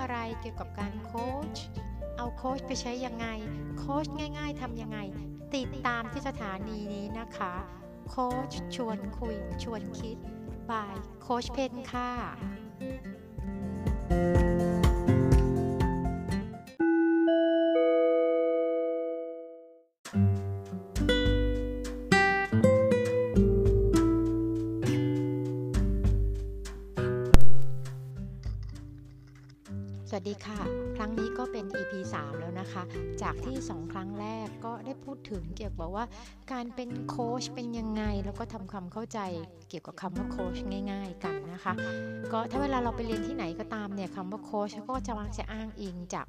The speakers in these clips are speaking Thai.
อะไรเกี่ยวกับการโค้ช เอาโค้ชไปใช้ยังไง โค้ชง่าย ๆทำยังไง ติดตามที่สถานีนี้นะคะ โค้ชชวนคุย ชวนคิด บายโค้ชเพนค่ะส ที่ 2 ครั้งแรกก็ได้พูดถึงเกี่ยวกับว่า การเป็นโค้ชเป็นยังไง แล้วก็ทำความเข้าใจเกี่ยวกับคำว่าโค้ชง่าย ๆ กันนะคะ ก็ถ้าเวลาเราไปเรียนที่ไหนก็ตามเนี่ยคำว่าโค้ชก็จะมักจะอ้างอิงจาก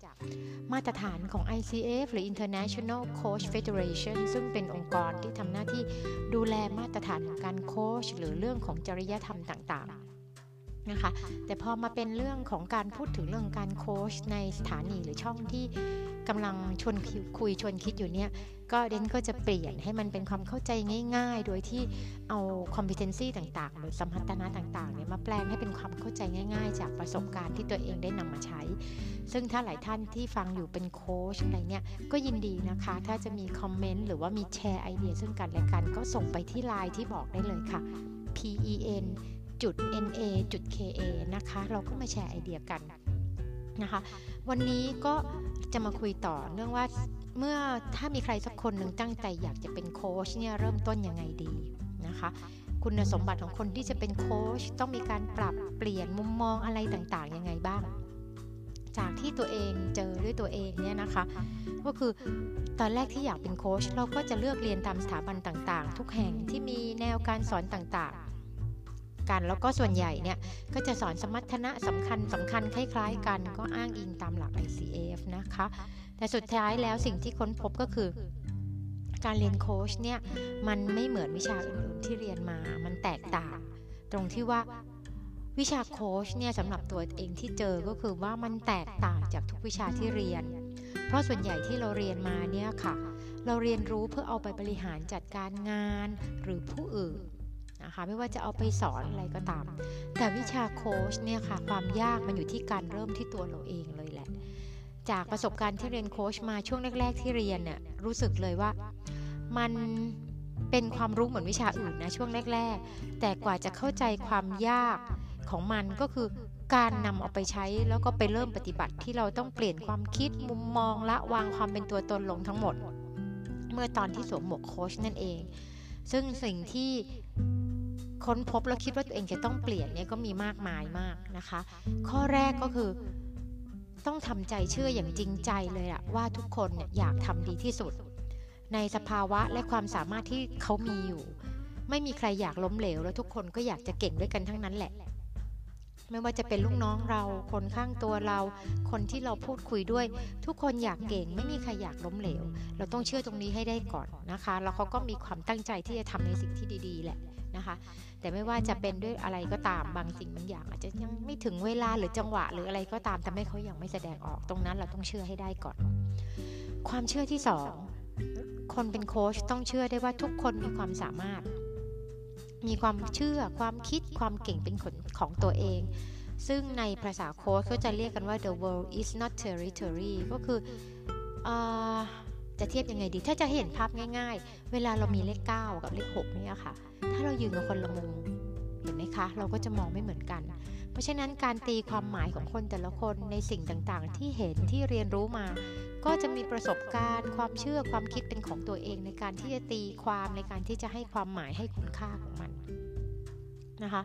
มาตรฐานของ ICF หรือ International Coach Federation ซึ่งเป็นองค์กรที่ทำหน้าที่ดูแลมาตรฐานของการโค้ชหรือเรื่องของจริยธรรมต่างๆ นะคะ แต่พอมาเป็นเรื่องของการพูดถึงเรื่องการโค้ชในสถานีหรือช่องที่กำลังชวนคุยชวนคิดอยู่เนี่ยก็เดนก็จะเปลี่ยนให้มันเป็นความเข้าใจง่าย ๆ โดยที่เอา competency ต่างๆ หรือสมรรถนะต่างๆเนี่ยมาแปลงให้เป็นความเข้าใจง่าย ๆ จากประสบการณ์ที่ตัวเองได้นำมาใช้ ซึ่งถ้าหลายท่านที่ฟังอยู่เป็นโค้ชอะไรเนี่ยก็ยินดีนะคะ ถ้าจะมีคอมเมนต์หรือว่ามีแชร์ไอเดียซึ่งกันและกันก็ส่งไปที่ไลน์ที่บอกได้เลยค่ะ P E N จุด NA จุด KA นะคะ เราก็มาแชร์ไอเดียกันนะคะ วันนี้ก็จะมาคุยต่อเรื่องว่าเมื่อถ้ามีใครสักคนหนึ่งตั้งใจอยากจะเป็นโค้ชเนี่ยเริ่มต้นยังไงดีนะคะ คุณสมบัติของคนที่จะเป็นโค้ชต้องมีการปรับเปลี่ยนมุมมองอะไรต่างๆยังไงบ้าง จากที่ตัวเองเจอด้วยตัวเองเนี่ยนะคะ ก็คือตอนแรกที่อยากเป็นโค้ชเราก็จะเลือกเรียนตามสถาบันต่างๆ ทุกแห่งที่มีแนวการสอนต่างๆ กัน แล้วก็ส่วนใหญ่เนี่ยก็จะสอนสมรรถนะสำคัญสำคัญคล้ายๆกัน ก็อ้างอิงตามหลัก ICF นะคะ แต่สุดท้ายแล้วสิ่งที่ค้นพบก็คือการเรียนโค้ชเนี่ยมันไม่เหมือนวิชาอื่นๆที่เรียนมา มันแตกต่าง ตรงที่ว่าวิชาโค้ชเนี่ยสำหรับตัวเองที่เจอก็คือว่ามันแตกต่างจากทุกวิชาที่เรียน เพราะส่วนใหญ่ที่เราเรียนมาเนี่ยค่ะ เราเรียนรู้เพื่อเอาไปบริหารจัดการงานหรือผู้อื่น นะคะไม่ว่าจะเอาไปสอนอะไรก็ตาม แต่วิชาโค้ชเนี่ยค่ะความยากมันอยู่ที่การเริ่มที่ตัวเราเองเลยแหละ จากประสบการณ์ที่เรียนโค้ชมาช่วงแรก ๆ ที่เรียนเนี่ยรู้สึกเลยว่ามันเป็นความรู้เหมือนวิชาอื่นนะช่วงแรก ๆ แต่กว่าจะเข้าใจความยากของมันก็คือการนำเอาไปใช้แล้วก็ไปเริ่มปฏิบัติที่เราต้องเปลี่ยนความคิดมุมมองละวางความเป็นตัวตนลงทั้งหมด เมื่อตอนที่สวมหมวกโค้ชนั่นเอง ซึ่งสิ่งที่ ค้นพบแล้วคิดว่าตัวเองจะต้องเปลี่ยนเนี่ยก็มีมากมายมากนะคะ ข้อแรกก็คือต้องทำใจเชื่ออย่างจริงใจเลยอะว่าทุกคนเนี่ยอยากทำดีที่สุด ในสภาวะและความสามารถที่เขามีอยู่ ไม่มีใครอยากล้มเหลว แล้วทุกคนก็อยากจะเก่งด้วยกันทั้งนั้นแหละ ไม่ว่าจะเป็นลูกน้องเรา คนข้างตัวเรา คนที่เราพูดคุยด้วย ทุกคนอยากเก่ง ไม่มีใครอยากล้มเหลว เราต้องเชื่อตรงนี้ให้ได้ก่อนนะคะ แล้วเขาก็มีความตั้งใจที่จะทำในสิ่งที่ดี ๆ แหละ นะคะ แต่ไม่ว่าจะเป็นด้วยอะไรก็ตามบางสิ่งบางอย่าง อาจจะยังไม่ถึงเวลาหรือจังหวะหรืออะไรก็ตามทำให้เขายังไม่แสดงออกตรงนั้นเราต้องเชื่อให้ได้ก่อน ความเชื่อที่สองคนเป็นโค้ชต้องเชื่อได้ว่าทุกคนมีความสามารถ มีความเชื่อความคิดความเก่งเป็นของตัวเองซึ่งในภาษาโค้ชเขาจะเรียกกันว่า the world is not territory ก็คืออ จะเทียบยังไงดี ถ้าจะเห็นภาพง่าย ๆ เวลาเรามีเลข 9 กับเลข6เนี่ยค่ะ ถ้าเรายืนกับคนละมุมเห็นไหมคะ เราก็จะมองไม่เหมือนกัน เพราะฉะนั้นการตีความหมายของคนแต่ละคนในสิ่งต่างๆ ที่เห็นที่เรียนรู้มา ก็จะมีประสบการณ์ ความเชื่อความคิดเป็นของตัวเองในการที่จะตีความในการที่จะให้ความหมายให้คุณค่าของมัน นะคะ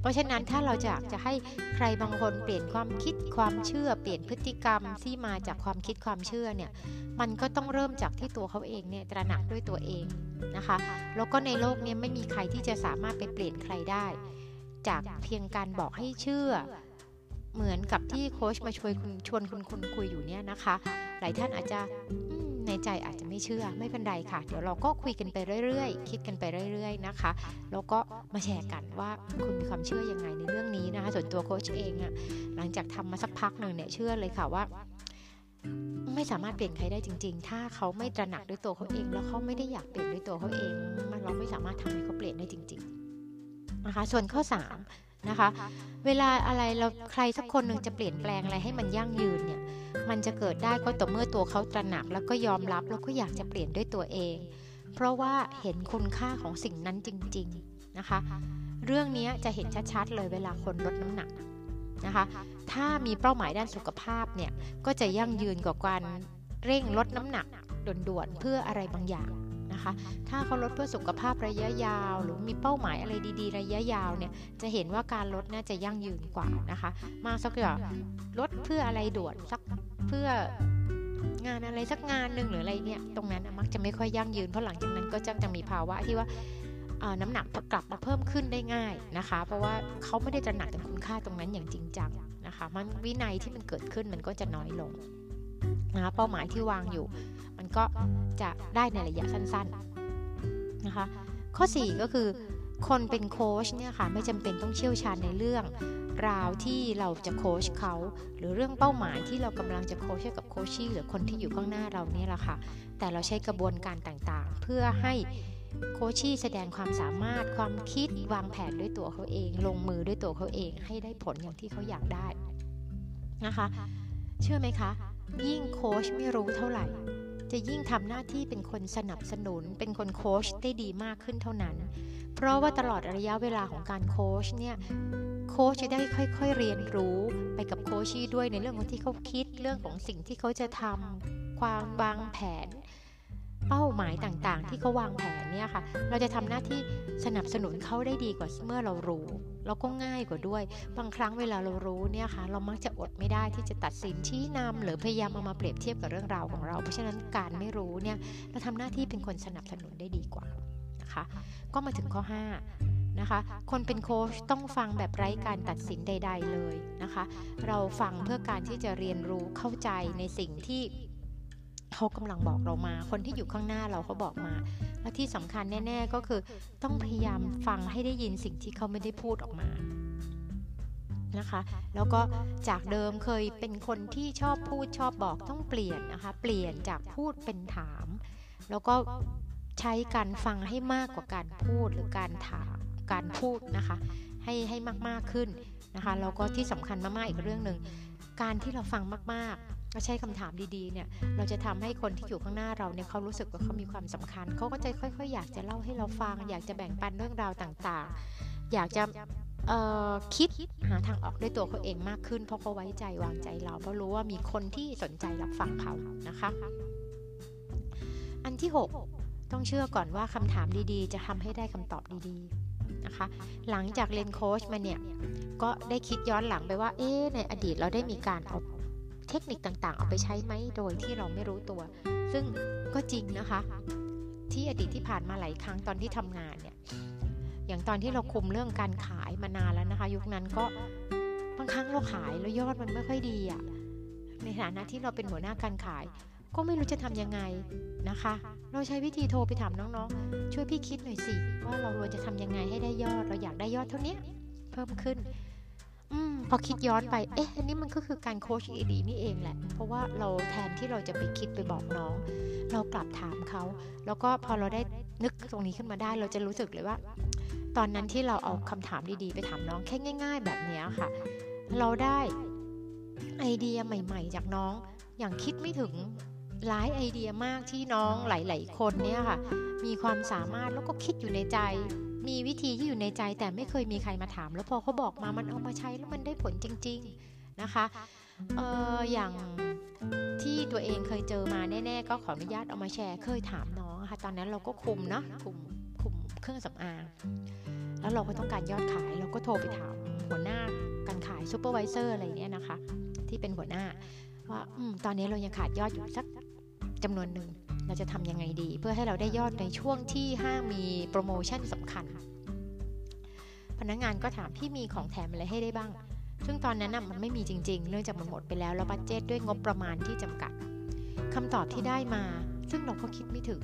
เพราะฉะนั้นถ้าเราอยากจะให้ใครบางคนเปลี่ยนความคิดความเชื่อ เปลี่ยนพฤติกรรมที่มาจากความคิดความเชื่อเนี่ยมันก็ต้องเริ่มจากที่ตัวเขาเองเนี่ยตระหนักด้วยตัวเองนะคะแล้วก็ในโลกนี้ไม่มีใครที่จะสามารถไปเปลี่ยนใครได้ จากเพียงการบอกให้เชื่อเหมือนกับที่โค้ชมาชวนคุณชวนคุณคุณคุยอยู่เนี่ยนะคะ หลายท่านอาจจะ ในใจอาจจะไม่เชื่อไม่เป็นไรค่ะ เดี๋ยวเราก็คุยกันไปเรื่อยๆ คิดกันไปเรื่อย ๆนะคะ แล้วก็มาแชร์กันว่าคุณมีความเชื่อยังไงในเรื่องนี้นะคะส่วนตัวโค้ชเองอะหลังจากทำมาสักพักหนึ่งเนี่ยเชื่อเลยค่ะว่าไม่สามารถเปลี่ยนใครได้จริง ๆ ถ้าเขาไม่ตระหนักด้วยตัวเขาเอง แล้วเขาไม่ได้อยากเปลี่ยนด้วยตัวเขาเอง เราไม่สามารถทำให้เขาเปลี่ยนได้จริง ๆ นะคะ ส่วนข้อ นะคะ เวลาอะไรเราใครสักคนหนึ่งจะเปลี่ยนแปลงอะไรให้มันยั่งยืนเนี่ยมันจะเกิดได้ก็ต่อเมื่อตัวเขาตระหนัก แล้วก็ยอมรับแล้วก็อยากจะเปลี่ยนด้วยตัวเอง เพราะว่าเห็นคุณค่าของสิ่งนั้นจริง ๆนะคะ เรื่องนี้จะเห็นชัดๆเลยเวลาคนลดน้ำหนักนะคะถ้ามีเป้าหมายด้านสุขภาพเนี่ยก็จะยั่งยืนกว่าการเร่งลดน้ำหนักด่วนๆเพื่ออะไรบางอย่าง นะคะ ถ้าเขาลดเพื่อสุขภาพระยะยาว หรือมีเป้าหมายอะไรดี ๆ ระยะยาวเนี่ยจะเห็นว่าการลดน่าจะยั่งยืนกว่านะคะ มาสักอย่างลดเพื่ออะไรด่วนสักเพื่องานอะไรสักงานหนึ่งหรืออะไรเนี่ยตรงนั้นมักจะไม่ค่อยยั่งยืนเพราะหลังจากนั้นก็จะจะมีภาวะที่ว่าน้ำหนักกลับมาเพิ่มขึ้นได้ง่ายนะคะ เพราะว่าเขาไม่ได้ตระหนักถึงคุณค่าตรงนั้นอย่างจริงจังนะคะ มันวินัยที่มันเกิดขึ้นมันก็จะน้อยลงนะคะเป้าหมายที่วางอยู่ ก็จะได้ในระยะสั้นๆนะคะ ข้อ 4 ก็คือ คนเป็นโค้ชเนี่ยค่ะไม่จำเป็นต้องเชี่ยวชาญในเรื่องราวที่เราจะโค้ชเขา หรือเรื่องเป้าหมายที่เรากำลังจะโค้ชกับโคชชี่หรือคนที่อยู่ข้างหน้าเราเนี่ยแหละค่ะ แต่เราใช้กระบวนการต่างๆ เพื่อให้โคชชี่แสดงความสามารถความคิดวางแผนด้วยตัวเขาเอง ลงมือด้วยตัวเขาเองให้ได้ผลอย่างที่เขาอยากได้นะคะ เชื่อไหมคะ ยิ่งโค้ชไม่รู้เท่าไหร่ จะยิ่งทำหน้าที่เป็นคนสนับสนุน เป็นคนโค้ชได้ดีมากขึ้นเท่านั้น เพราะว่าตลอดระยะเวลาของการโค้ชเนี่ยโค้ชจะได้ค่อย ๆ เรียนรู้ไปกับโค้ชด้วยในเรื่องของที่เขาคิดเรื่องของสิ่งที่เขาจะทำความวางแผน เป้าหมายต่างๆ ที่เขาวางแผนเนี่ยค่ะ เราจะทำหน้าที่สนับสนุนเขาได้ดีกว่าเมื่อเรารู้ แล้วก็ง่ายกว่าด้วย บางครั้งเวลาเรารู้เนี่ยค่ะเรามักจะอดไม่ได้ที่จะตัดสินชี้นำหรือพยายามเอามาเปรียบเทียบกับเรื่องราวของเรา เพราะฉะนั้นการไม่รู้เนี่ยเราทำหน้าที่เป็นคนสนับสนุนได้ดีกว่านะคะก็มาถึงข้อ 5 นะคะ คนเป็นโค้ชต้องฟังแบบไร้การตัดสินใด ๆ เลยนะคะ เราฟังเพื่อการที่จะเรียนรู้เข้าใจในสิ่งที่ เขากำลังบอกเรามา คนที่อยู่ข้างหน้าเราเขาบอกมา และที่สำคัญแน่ ๆ ก็คือต้องพยายามฟังให้ได้ยินสิ่งที่เขาไม่ได้พูดออกมานะคะ แล้วก็จากเดิมเคยเป็นคนที่ชอบพูดชอบบอกต้องเปลี่ยนนะคะ เปลี่ยนจากพูดเป็นถาม แล้วก็ใช้การฟังให้มากกว่าการพูดหรือการถามการพูดนะคะ ให้ให้มากๆขึ้นนะคะแล้วก็ที่สำคัญมากๆอีกเรื่องหนึ่งการที่เราฟังมากๆ ใช้คำถามดีๆเนี่ยเราจะทำให้คนที่อยู่ข้างหน้าเราเนี่ยเขารู้สึกว่าเขามีความสำคัญ เขาก็จะค่อย ๆ อยากจะเล่าให้เราฟัง อยากจะแบ่งปันเรื่องราวต่างๆ อยากจะคิดหาทางออกด้วยตัวเขาเองมากขึ้น เพราะเขาไว้ใจวางใจเราเพราะรู้ว่ามีคนที่สนใจรับฟังเขานะคะ อันที่ 6 ต้องเชื่อก่อนว่าคำถามดีๆ จะทำให้ได้คำตอบดีๆนะคะ หลังจากเรียนโค้ชมาเนี่ย ก็ได้คิดย้อนหลังไปว่าเอ๊ในอดีตเราได้มีการเอา เทคนิคต่างๆ เอาไปใช้ไหมโดยที่เราไม่รู้ตัว ซึ่งก็จริงนะคะ ที่อดีตที่ผ่านมาหลายครั้งตอนที่ทำงานเนี่ยอย่างตอนที่เราคุมเรื่องการขายมานานแล้วนะคะ ยุคนั้นก็บางครั้งเราขายแล้วยอดมันไม่ค่อยดีอะ่ะในฐานะที่เราเป็นหัวหน้าการขาย ก็ไม่รู้จะทำยังไงนะคะ เราใช้วิธีโทรไปถามน้องๆ ช่วยพี่คิดหน่อยสิว่าเราควรจะทำยังไงให้ได้ยอด เราอยากได้ยอดเท่านี้เพิ่มขึ้น อพอคิดย้อนไป เอ๊ะ อันนี้มันก็คือการโค้ชอีดีนี่เองแหละ เพราะว่าเราแทนที่เราจะไปคิดไปบอกน้อง เรากลับถามเขา แล้วก็พอเราได้นึกตรงนี้ขึ้นมาได้ เราจะรู้สึกเลยว่า ตอนนั้นที่เราเอาคำถามดีๆ ไปถามน้องแค่ง่าย ๆ แบบนี้ค่ะ เราได้ไอเดียใหม่ ๆ จากน้อง อย่างคิดไม่ถึงหลายไอเดียมากที่น้องหลาย ๆ คนเนี่ยค่ะ มีความสามารถแล้วก็คิดอยู่ในใจ มีวิธีที่อยู่ในใจแต่ไม่เคยมีใครมาถาม แล้วพอเขาบอกมามันเอามาใช้แล้วมันได้ผลจริง ๆนะคะเอออย่างที่ตัวเองเคยเจอมาแน่ๆ ก็ขออนุญาตเอามาแชร์เคยถามน้องค่ะตอนนั้นเราก็คุมเนาะคุมคุมเครื่องสำอาง แล้วเราก็ต้องการยอดขายเราก็โทรไปถามหัวหน้าการขาย supervisor อะไรเนี้ยนะคะ ที่เป็นหัวหน้าว่าอตอนนี้เรายังขาดยอดอยู่สักจำนวนหนึ่ง เราจะทำยังไงดี เพื่อให้เราได้ยอดในช่วงที่ห้างมีโปรโมชั่นสำคัญ พนักงานก็ถามพี่มีของแถมอะไรให้ได้บ้าง ซึ่งตอนนั้นมันไม่มีจริง ๆ เนื่องจากมันหมดไปแล้วแล้ว budget ด้วยงบประมาณที่จำกัดคำตอบที่ได้มา ซึ่งเราก็คิดไม่ถึง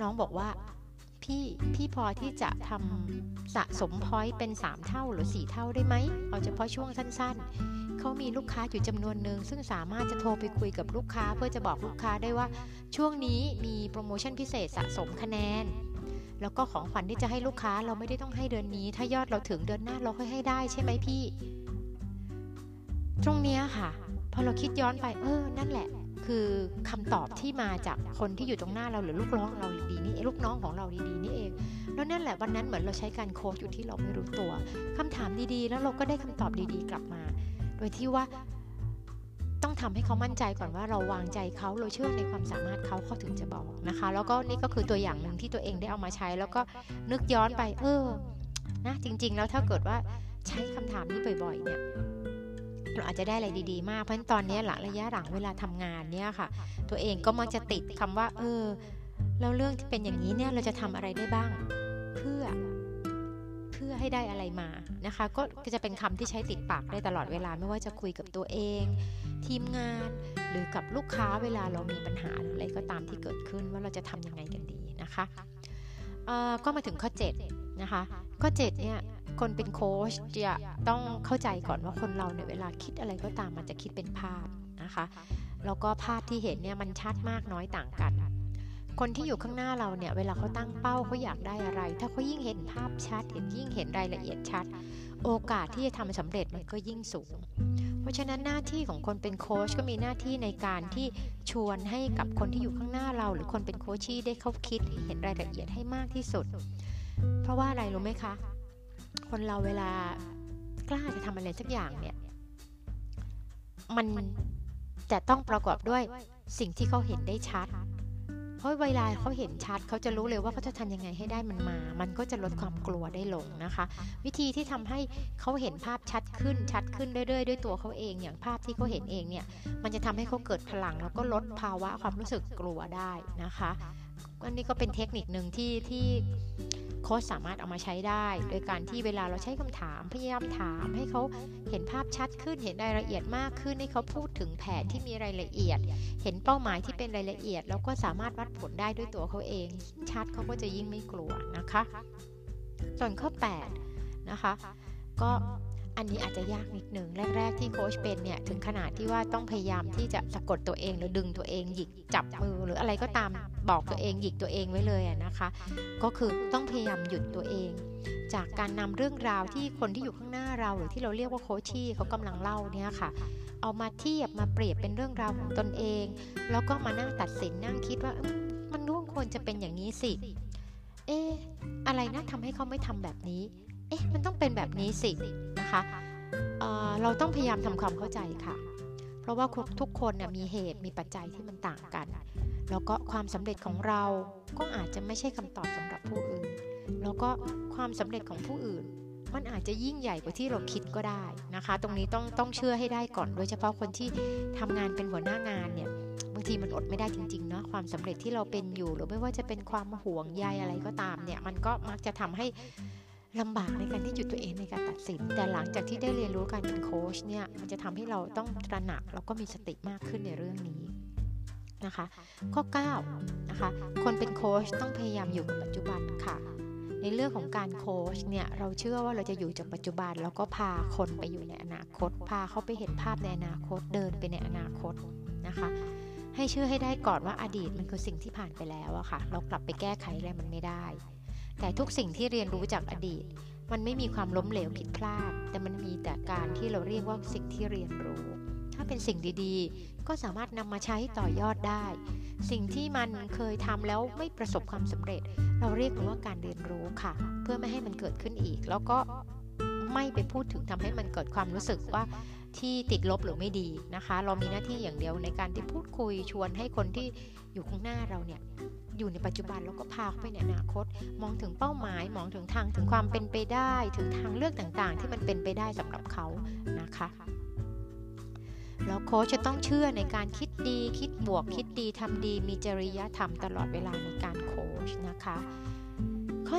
น้องบอกว่าพี่พี่พอที่จะทำสะสมพอยต์เป็น 3 เท่าหรือ 4 เท่าได้ไหมเอาเฉพาะช่วงสั้นๆ เขามีลูกค้าอยู่จำนวนหนึ่งซึ่งสามารถจะโทรไปคุยกับลูกค้า เพื่อจะบอกลูกค้าได้ว่า ช่วงนี้มีโปรโมชั่นพิเศษสะสมคะแนน แล้วก็ของขวัญที่จะให้ลูกค้าเราไม่ได้ต้องให้เดือนนี้ ถ้ายอดเราถึงเดือนหน้าเราค่อยให้ได้ใช่ไหมพี่ ตรงเนี้ยค่ะ พอเราคิดย้อนไป เออ นั่นแหละ คือคำตอบที่มาจากคนที่อยู่ตรงหน้าเราหรือลูกน้องเราดีนี่ลูกน้องของเราดีๆนี่เองแล้วนั่นแหละวันนั้นเหมือนเราใช้การโค้ชอยู่ที่เราไม่รู้ตัวคำถามดีๆ แล้วเราก็ได้คำตอบดีๆ กลับมา โดยที่ว่าต้องทำให้เขามั่นใจก่อนว่าเราวางใจเขาเราเชื่อในความสามารถเขาเขาถึงจะบอกนะคะ แล้วก็นี่ก็คือตัวอย่างหนึ่งที่ตัวเองได้เอามาใช้ แล้วก็นึกย้อนไป เออนะจริง ๆ แล้วถ้าเกิดว่าใช้คำถามนี้บ่อย ๆ เนี่ยเราอาจจะได้อะไรดีๆ มากเพราะฉะนั้นตอนนี้หลังระยะหลังเวลาทำงานเนี่ยค่ะ ตัวเองก็มักจะติดคำว่า เออแล้วเรื่องที่เป็นอย่างนี้เนี่ยเราจะทำอะไรได้บ้าง เพื่อ ให้ได้อะไรมานะคะ ก็จะเป็นคำที่ใช้ติดปากได้ตลอดเวลาไม่ว่าจะคุยกับตัวเอง ทีมงาน หรือกับลูกค้าเวลาเรามีปัญหาอะไรก็ตามที่เกิดขึ้นว่าเราจะทำยังไงกันดีนะคะก็มาถึงข้อ7นะคะข้อ7เนี่ยคนเป็นโค้ชจะต้องเข้าใจก่อนว่าคนเราเนี่ยเวลาคิดอะไรก็ตามมันจะคิดเป็นภาพนะคะแล้วก็ภาพที่เห็นเนี่ยมันชัดมากน้อยต่างกัน คนที่อยู่ข้างหน้าเราเนี่ยเวลาเขาตั้งเป้าเขาอยากได้อะไร ถ้าเขายิ่งเห็นภาพชัด เห็นยิ่งเห็นรายละเอียดชัด โอกาสที่จะทำสำเร็จมันก็ยิ่งสูง เพราะฉะนั้นหน้าที่ของคนเป็นโค้ชก็มีหน้าที่ในการที่ชวนให้กับคนที่อยู่ข้างหน้าเรา หรือคนเป็นโค้ชี่ได้เขาคิดเห็นรายละเอียดให้มากที่สุด เพราะว่าอะไรรู้ไหมคะ คนเราเวลากล้าจะทำอะไรสักอย่างเนี่ยมันจะต้องประกอบด้วยสิ่งที่เขาเห็นได้ชัด เพราะเวลาเขาเห็นชัดเขาจะรู้เลยว่าเขาจะทำยังไงให้ได้มันมา มันก็จะลดความกลัวได้ลงนะคะ วิธีที่ทำให้เขาเห็นภาพชัดขึ้นชัดขึ้นเรื่อยๆ ด้วยตัวเขาเอง อย่างภาพที่เขาเห็นเองเนี่ย มันจะทำให้เขาเกิดพลัง แล้วก็ลดภาวะความรู้สึกกลัวได้นะคะอันนี้ก็เป็นเทคนิคหนึ่งที่ที่ โค้ชสามารถเอามาใช้ได้ โดยการที่เวลาเราใช้คำถามพยายามถาม ให้เขาเห็นภาพชัดขึ้นเห็นรายละเอียดมากขึ้นให้เขาพูดถึงแผนที่มีรายละเอียด เห็นเป้าหมายที่เป็นรายละเอียด แล้วก็สามารถวัดผลได้ด้วยตัวเขาเองชัดเขาก็จะยิ่งไม่กลัวนะคะ ส่วนข้อ8นะคะก็ อันนี้อาจจะยากนิดหนึ่งแรก ๆ ที่โค้ชเป็นเนี่ยถึงขนาดที่ว่าต้องพยายามที่จะสะกดตัวเองหรือดึงตัวเองหยิกจับมือหรืออะไรก็ตามบอกตัวเองหยิกตัวเองไว้เลยนะคะ ก็คือต้องพยายามหยุดตัวเอง จากการนำเรื่องราวที่คนที่อยู่ข้างหน้าเรา หรือที่เราเรียกว่าโคชชี่เขากำลังเล่าเนี่ยค่ะเอามาเทียบมาเปรียบเป็นเรื่องราวของตนเอง แล้วก็มานั่งตัดสินนั่งคิดว่ามันร่วงควรจะเป็นอย่างนี้สิ เอ๊อะไรนะทำให้เขาไม่ทำแบบนี้ เอ๊ะ มันต้องเป็นแบบนี้สิ นะคะเเราต้องพยายามทำความเข้าใจค่ะ เพราะว่าทุกคนเนี่ยมีเหตุมีปัจจัยที่มันต่างกัน แล้วก็ความสำเร็จของเราก็อาจจะไม่ใช่คำตอบสำหรับผู้อื่น แล้วก็ความสำเร็จของผู้อื่น มันอาจจะยิ่งใหญ่กว่าที่เราคิดก็ได้นะคะ ตรงนี้ต้องต้องเชื่อให้ได้ก่อน โดยเฉพาะคนที่ทำงานเป็นหัวหน้างานเนี่ยบางทีมันอดไม่ได้จริงๆเนาะความสำเร็จที่เราเป็นอยู่ หรือไม่ว่าจะเป็นความห่วงใยอะไรก็ตามเนี่ยมันก็มักจะทำให้ ลำบากในการที่หยุดตัวเองในการตัดสิน แต่หลังจากที่ได้เรียนรู้การเป็นโค้ชเนี่ยมันจะทำให้เราต้องตระหนักแล้วก็มีสติมากขึ้นในเรื่องนี้นะคะ ข้อ9นะคะคนเป็นโค้ชต้องพยายามอยู่กับปัจจุบันค่ะ ในเรื่องของการโค้ชเนี่ยเราเชื่อว่าเราจะอยู่จากปัจจุบัน แล้วก็พาคนไปอยู่ในอนาคต พาเขาไปเห็นภาพในอนาคตเดินไปในอนาคตนะคะให้เชื่อให้ได้ก่อนว่าอดีตมันคือสิ่งที่ผ่านไปแล้วอะค่ะ เรากลับไปแก้ไขอะไรมันไม่ได้ แต่ทุกสิ่งที่เรียนรู้จากอดีต มันไม่มีความล้มเหลวผิดพลาด แต่มันมีแต่การที่เราเรียกว่าสิ่งที่เรียนรู้ ถ้าเป็นสิ่งดีๆ ก็สามารถนำมาใช้ต่อยอดได้ สิ่งที่มันเคยทำแล้วไม่ประสบความสำเร็จ เราเรียกมันว่าการเรียนรู้ค่ะ เพื่อไม่ให้มันเกิดขึ้นอีก แล้วก็ไม่ไปพูดถึงทำให้มันเกิดความรู้สึกว่าที่ติดลบหรือไม่ดีนะคะ เรามีหน้าที่อย่างเดียวในการที่พูดคุยชวนให้คนที่อยู่ข้างหน้าเราเนี่ย อยู่ในปัจจุบันแล้วก็พาไปในอนาคต มองถึงเป้าหมาย มองถึงทางถึงความเป็นไปได้ ถึงทางเลือกต่างๆ ที่มันเป็นไปได้สำหรับเขานะคะแล้วโค้ชจะต้องเชื่อในการคิดดี คิดบวก คิดดีทำดี มีจริยธรรมตลอดเวลาในการโค้ชนะคะ ข้อ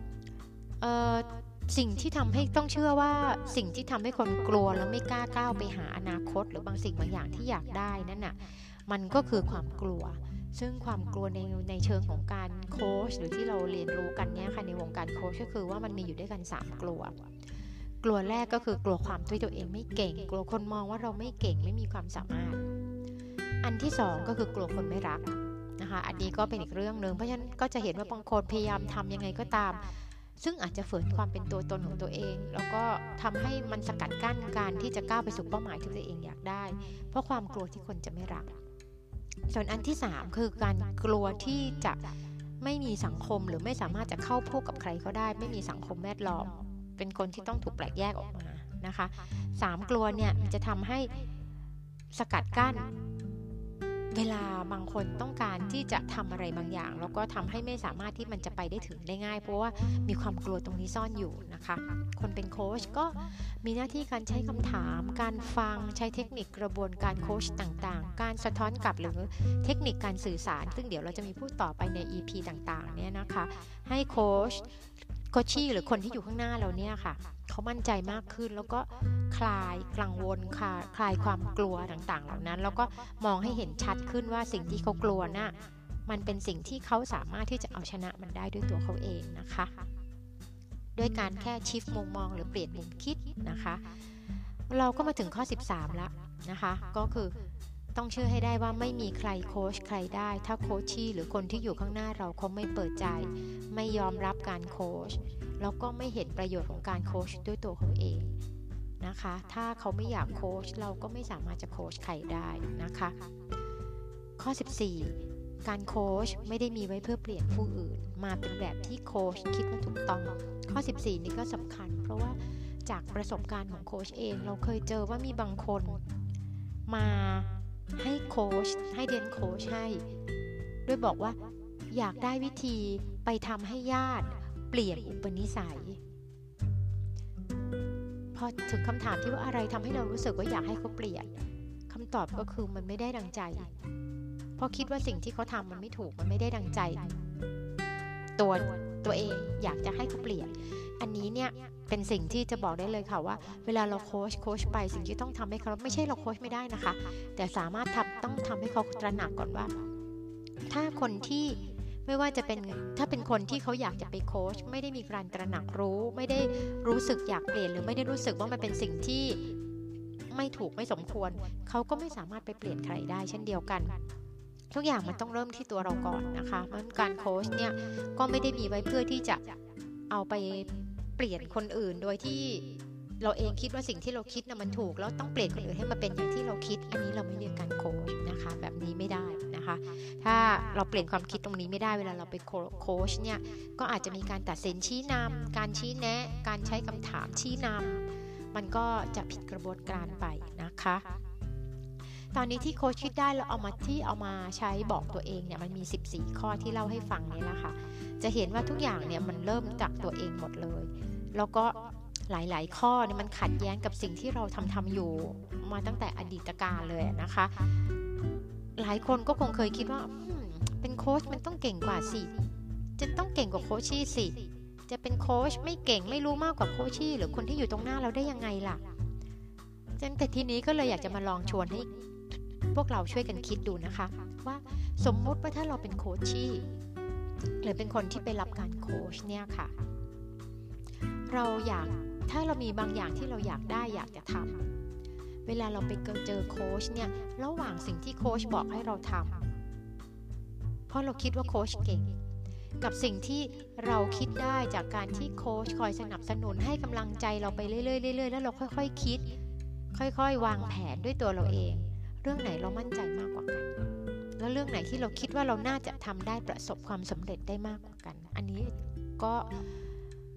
12เอ่อสิ่งที่ทำให้ต้องเชื่อว่าสิ่งที่ทำให้คนกลัวแล้วไม่กล้าก้าวไปหาอนาคต หรือบางสิ่งบางอย่างที่อยากได้นั่นน่ะมันก็คือความกลัว ซึ่งความกลัวในในเชิงของการโค้ชหรือที่เราเรียนรู้กันเนี้ยค่ะในวงการโค้ชก็คือว่ามันมีอยู่ด้วยกัน 3 กลัว กลัวแรกก็คือกลัวความที่ตัวเองไม่เก่ง กลัวคนมองว่าเราไม่เก่งไม่มีความสามารถ อันที่ 2 ก็คือกลัวคนไม่รักนะคะ อันนี้ก็เป็นอีกเรื่องหนึ่งเพราะฉะนั้นก็จะเห็นว่าบางคนพยายามทำยังไงก็ตาม ซึ่งอาจจะฝืนความเป็นตัวตนของตัวเอง แล้วก็ทำให้มันสกัดกั้นการที่จะก้าวไปสู่เป้าหมายที่ตัวเองอยากได้ เพราะความกลัวที่คนจะไม่รัก ส่วนอันที่ 3 คือการกลัวที่จะไม่มีสังคมหรือไม่สามารถจะเข้าพบกับใครก็ได้ ไม่มีสังคมแวดล้อมเป็นคนที่ต้องถูกแปลกแยกออกมานะคะสามกลัวเนี่ยมันจะทำให้สกัดกั้น เวลาบางคนต้องการที่จะทำอะไรบางอย่าง แล้วก็ทำให้ไม่สามารถที่มันจะไปได้ถึงได้ง่าย เพราะว่ามีความกลัวตรงนี้ซ่อนอยู่นะคะ คนเป็นโค้ชก็มีหน้าที่การใช้คำถาม การฟังใช้เทคนิคกระบวนการโค้ชต่างๆ การสะท้อนกลับหรือเทคนิคการสื่อสาร ซึ่งเดี๋ยวเราจะมีพูดต่อไปใน EP ต่างๆเนี่ยนะคะ ให้โค้ช โคชชี่หรือคนที่อยู่ข้างหน้าเราเนี่ยค่ะเขามั่นใจมากขึ้นแล้วก็คลายกังวลคลายคลายความกลัวต่างๆ เหล่านั้น แล้วก็มองให้เห็นชัดขึ้นว่าสิ่งที่เขากลัวน่ะมันเป็นสิ่งที่เขาสามารถที่จะเอาชนะมันได้ด้วยตัวเขาเองนะคะด้วยการแค่ชิฟมุมมองหรือเปลี่ยนมุมคิดนะคะ เราก็มาถึงข้อ 13 แล้วนะคะ ก็คือต้องเชื่อให้ได้ว่าไม่มีใครโค้ชใครได้ ถ้าโคชชี่หรือคนที่อยู่ข้างหน้าเราเขาไม่เปิดใจ ไม่ยอมรับการโค้ชแล้วก็ไม่เห็นประโยชน์ของการโค้ชด้วยตัวเขาเองนะคะ ถ้าเขาไม่อยากโค้ชเราก็ไม่สามารถจะโค้ชใครได้นะคะ ข้อ 14 การโค้ชไม่ได้มีไว้เพื่อเปลี่ยนผู้อื่น มาเป็นแบบที่โค้ชคิดว่าถูกต้อง ข้อ 14 นี้ก็สำคัญ เพราะว่าจากประสบการณ์ของโค้ชเอง เราเคยเจอว่ามีบางคนมาให้โค้ชให้เดนโค้ชให้ ด้วยบอกว่า อยากได้วิธีไปทำให้ญาติเปลี่ยนอุปนิสัย พอถึงคำถามที่ว่าอะไรทำให้เรารู้สึกว่าอยากให้เขาเปลี่ยนคำตอบก็คือมันไม่ได้ดังใจ เพราะคิดว่าสิ่งที่เขาทำมันไม่ถูกมันไม่ได้ดังใจ ตัวตัวเองอยากจะให้เขาเปลี่ยน อันนี้เนี่ยเป็นสิ่งที่จะบอกได้เลยค่ะว่า เวลาเราโค้ชโค้ชไปสิ่งที่ต้องทำให้เขาไม่ใช่เราโค้ชไม่ได้นะคะ แต่สามารถทำต้องทำให้เขาตระหนักก่อนว่า ถ้าคนที่ ไม่ว่าจะเป็นถ้าเป็นคนที่เขาอยากจะไปโค้ชไม่ได้มีการตระหนักรู้ ไม่ได้รู้สึกอยากเปลี่ยนหรือไม่ได้รู้สึกว่ามันเป็นสิ่งที่ไม่ถูกไม่สมควร เขาก็ไม่สามารถไปเปลี่ยนใครได้เช่นเดียวกัน ทุกอย่างมันต้องเริ่มที่ตัวเราก่อนนะคะเพราะการโค้ชเนี่ยก็ไม่ได้มีไว้เพื่อที่จะเอาไปเปลี่ยนคนอื่นโดยที่เราเองคิดว่าสิ่งที่เราคิดนะมันถูก แล้วต้องเปลี่ยนคนอื่นให้มาเป็นอย่างที่เราคิด อันนี้เราไม่เรียกการโค้ชนะคะ แบบนี้ไม่ได้ นะคะ ถ้าเราเปลี่ยนความคิดตรงนี้ไม่ได้เวลาเราไปโค้ชเนี่ยก็อาจจะมีการตัดสินชี้นำการชี้แนะ การใช้คำถามชี้นำมันก็จะผิดกระบวนการไปนะคะ ตอนนี้ที่โค้ชคิดได้เราเอามาที่เอามาใช้บอกตัวเองเนี่ยมันมี 14 ข้อที่เล่าให้ฟังนี่แหละค่ะจะเห็นว่าทุกอย่างเนี่ยมันเริ่มจากตัวเองหมดเลย แล้วก็หลาย ๆ ข้อเนี่ยมันขัดแย้งกับสิ่งที่เราทำทำอยู่มาตั้งแต่อดีตการเลยนะคะ หลายคนก็คงเคยคิดว่าเป็นโค้ชมันต้องเก่งกว่าสิ จะต้องเก่งกว่าโคชี่สิ จะเป็นโค้ชไม่เก่งไม่รู้มากกว่าโคชี่หรือคนที่อยู่ตรงหน้าเราได้ยังไงล่ะจันแต่ทีนี้ก็เลยอยากจะมาลองชวนให้พวกเราช่วยกันคิดดูนะคะ ว่าสมมุติว่าถ้าเราเป็นโคชชี่หรือเป็นคนที่ไปรับการโค้ชเนี่ยค่ะ เราอยากถ้าเรามีบางอย่างที่เราอยากได้อยากจะทำ เวลาเราไปเจอโค้ชเนี่ยระหว่างสิ่งที่โค้ชบอกให้เราทำเพราะเราคิดว่าโค้ชเก่ง กับสิ่งที่เราคิดได้จากการที่โค้ชคอยสนับสนุนให้กำลังใจเราไปเรื่อยๆเรื่อยๆแล้วเราค่อยๆคคิด ค่อยๆ วางแผนด้วยตัวเราเอง เรื่องไหนเรามั่นใจมากกว่ากัน แล้วเรื่องไหนที่เราคิดว่าเราน่าจะทำได้ประสบความสำเร็จได้มากกว่ากัน อันนี้ก็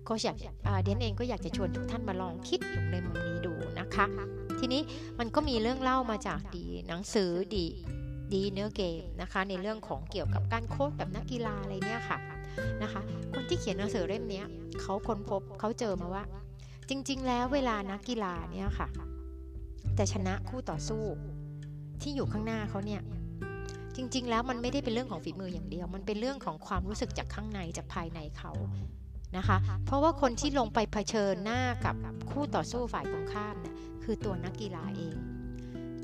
ก็อยากเดนเองก็อยากจะชวนทุกท่านมาลองคิดอยู่ในมุมนี้ดูนะคะ ทีนี้มันก็มีเรื่องเล่ามาจากดีหนังสือดีดีเนื้อเกมนะคะในเรื่องของเกี่ยวกับการโค้ดแบบนักกีฬาอะไรเนี่ยค่ะนะคะ คนที่เขียนหนังสือเล่มนี้เขาค้นพบเขาเจอมาว่า จริง ๆ แล้วเวลานักกีฬาเนี่ยค่ะจะชนะคู่ต่อสู้ที่อยู่ข้างหน้าเขาเนี่ยจริง ๆ แล้วมันไม่ได้เป็นเรื่องของฝีมืออย่างเดียว มันเป็นเรื่องของความรู้สึกจากข้างในจากภายในเขานะคะ เพราะว่าคนที่ลงไปเผชิญหน้ากับคู่ต่อสู้ฝ่ายตรงข้ามเนี่ย คือตัวนักกีฬาเอง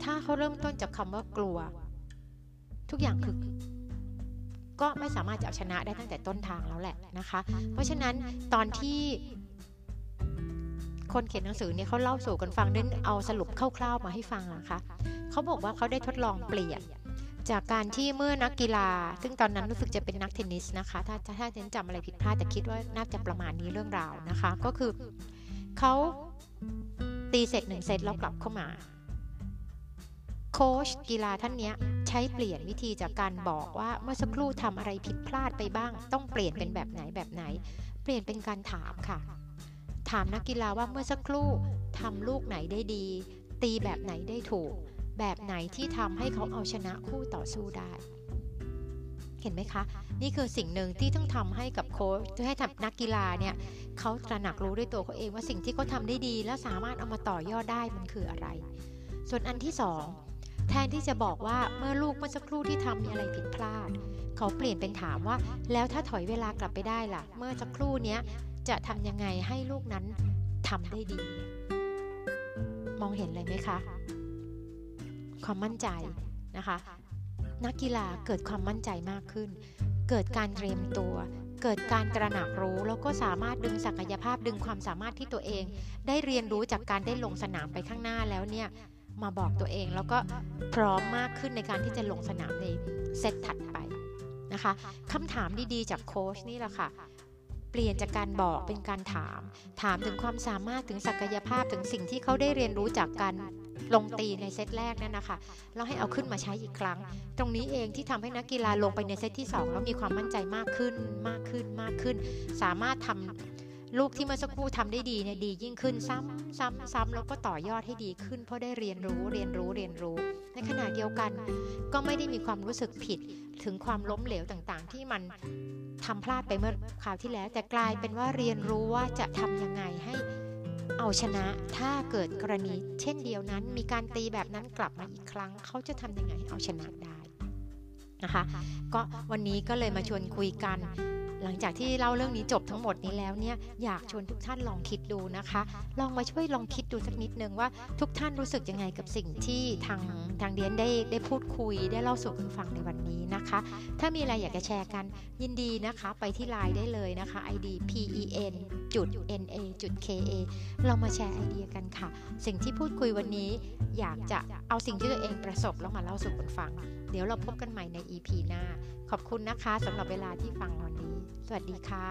ถ้าเขาเริ่มต้นจากคำว่ากลัว ทุกอย่างคือก็ไม่สามารถจะเอาชนะได้ตั้งแต่ต้นทางแล้วแหละนะคะ เพราะฉะนั้นตอนที่คนเขียนหนังสือเนี่ยเขาเล่าสู่กันฟังเน้นเอาสรุปคร่าวๆมาให้ฟังนะคะเขาบอกว่าเขาได้ทดลองเปลี่ยน จากการที่เมื่อนักกีฬา ซึ่งตอนนั้นรู้สึกจะเป็นนักเทนนิสนะคะ ถ้าถ้าฉันจำอะไรผิดพลาดแต่คิดว่าน่าจะประมาณนี้เรื่องราวนะคะ ก็คือเขา ตีเสร็จหนึ่งเซตแล้วกลับเข้ามา โค้ชกีฬาท่านนี้ใช้เปลี่ยนวิธีจากการบอกว่าเมื่อสักครู่ทำอะไรผิดพลาดไปบ้าง ต้องเปลี่ยนเป็นแบบไหนแบบไหน เปลี่ยนเป็นการถามค่ะ ถามนักกีฬาว่าเมื่อสักครู่ทำลูกไหนได้ดี ตีแบบไหนได้ถูก แบบไหนที่ทำให้เขาเอาชนะคู่ต่อสู้ได้ เห็นไหมคะ นี่คือสิ่งหนึ่งที่ต้องทำให้กับโค้ชให้ทำนักกีฬาเนี่ยเขาตระหนักรู้ด้วยตัวเขาเองว่าสิ่งที่เขาทาได้ดี และสามารถเอามาต่อยอดได้มันคืออะไร ส่วนอันที่สองแทนที่จะบอกว่าเมื่อลูกเมื่อสักครู่ที่ทำมีอะไรผิดพลาด เขาเปลี่ยนเป็นถามว่า แล้วถ้าถอยเวลากลับไปได้ล่ะ เมื่อสักครู่เนี้ยจะทำยังไงให้ลูกนั้นทำได้ดี มองเห็นเลยไหมคะ ความมั่นใจนะคะ นักกีฬาเกิดความมั่นใจมากขึ้น เกิดการเตรียมตัว เกิดการตระหนักรู้ แล้วก็สามารถดึงศักยภาพดึงความสามารถที่ตัวเอง ได้เรียนรู้จากการได้ลงสนามไปข้างหน้าแล้วเนี่ยมาบอกตัวเองแล้วก็พร้อมมากขึ้นในการที่จะลงสนามในเซตถัดไปนะคะคำถามดีๆ จากโค้ชนี่แหละค่ะเปลี่ยนจากการบอกเป็นการถาม ถามถึงความสามารถถึงศักยภาพถึงสิ่งที่เขาได้เรียนรู้จากการ ลงตีในเซตแรกนั่นนะคะแล้วให้เอาขึ้นมาใช้อีกครั้ง ตรงนี้เองที่ทำให้นักกีฬาลงไปในเซตที่ 2 แล้วมีความมั่นใจมากขึ้นมากขึ้นมากขึ้น สามารถทำลูกที่เมื่อสักครู่ทำได้ดีเนี่ยดียิ่งขึ้นซ้ำซ้ำซ้ำแล้วก็ต่อยอดให้ดีขึ้น เพราะได้เรียนรู้เรียนรู้เรียนรู้ ในขณะเดียวกัน ก็ไม่ได้มีความรู้สึกผิดถึงความล้มเหลวต่างๆ ที่มันทำพลาดไปเมื่อคราวที่แล้ว แต่กลายเป็นว่าเรียนรู้ว่าจะทำยังไงให้ เอาชนะถ้าเกิดกรณีเช่นเดียวนั้น มีการตีแบบนั้นกลับมาอีกครั้ง เขาจะทำยังไงเอาชนะได้นะคะ ก็วันนี้ก็เลยมาชวนคุยกัน หลังจากที่เล่าเรื่องนี้จบทั้งหมดนี้แล้วเนี่ยอยากชวนทุกท่านลองคิดดูนะคะ ลองมาช่วยลองคิดดูสักนิดนึงว่าทุกท่านรู้สึกยังไงกับสิ่งที่ทางทางเดียนได้ได้พูดคุยได้เล่าสู่กันฟังในวันนี้นะคะ ถ้ามีอะไรอยากจะแชร์กันยินดีนะคะ ไปที่ไลน์ได้เลยนะคะ ID pen จุด na จุด ka เรามาแชร์ไอเดียกันค่ะ สิ่งที่พูดคุยวันนี้อยากจะเอาสิ่งที่ตัวเองประสบแล้วมาเล่าสู่กันฟัง เดี๋ยวเราพบกันใหม่ใน EP หน้า ขอบคุณนะคะสำหรับเวลาที่ฟังวันนี้ สวัสดีค่ะ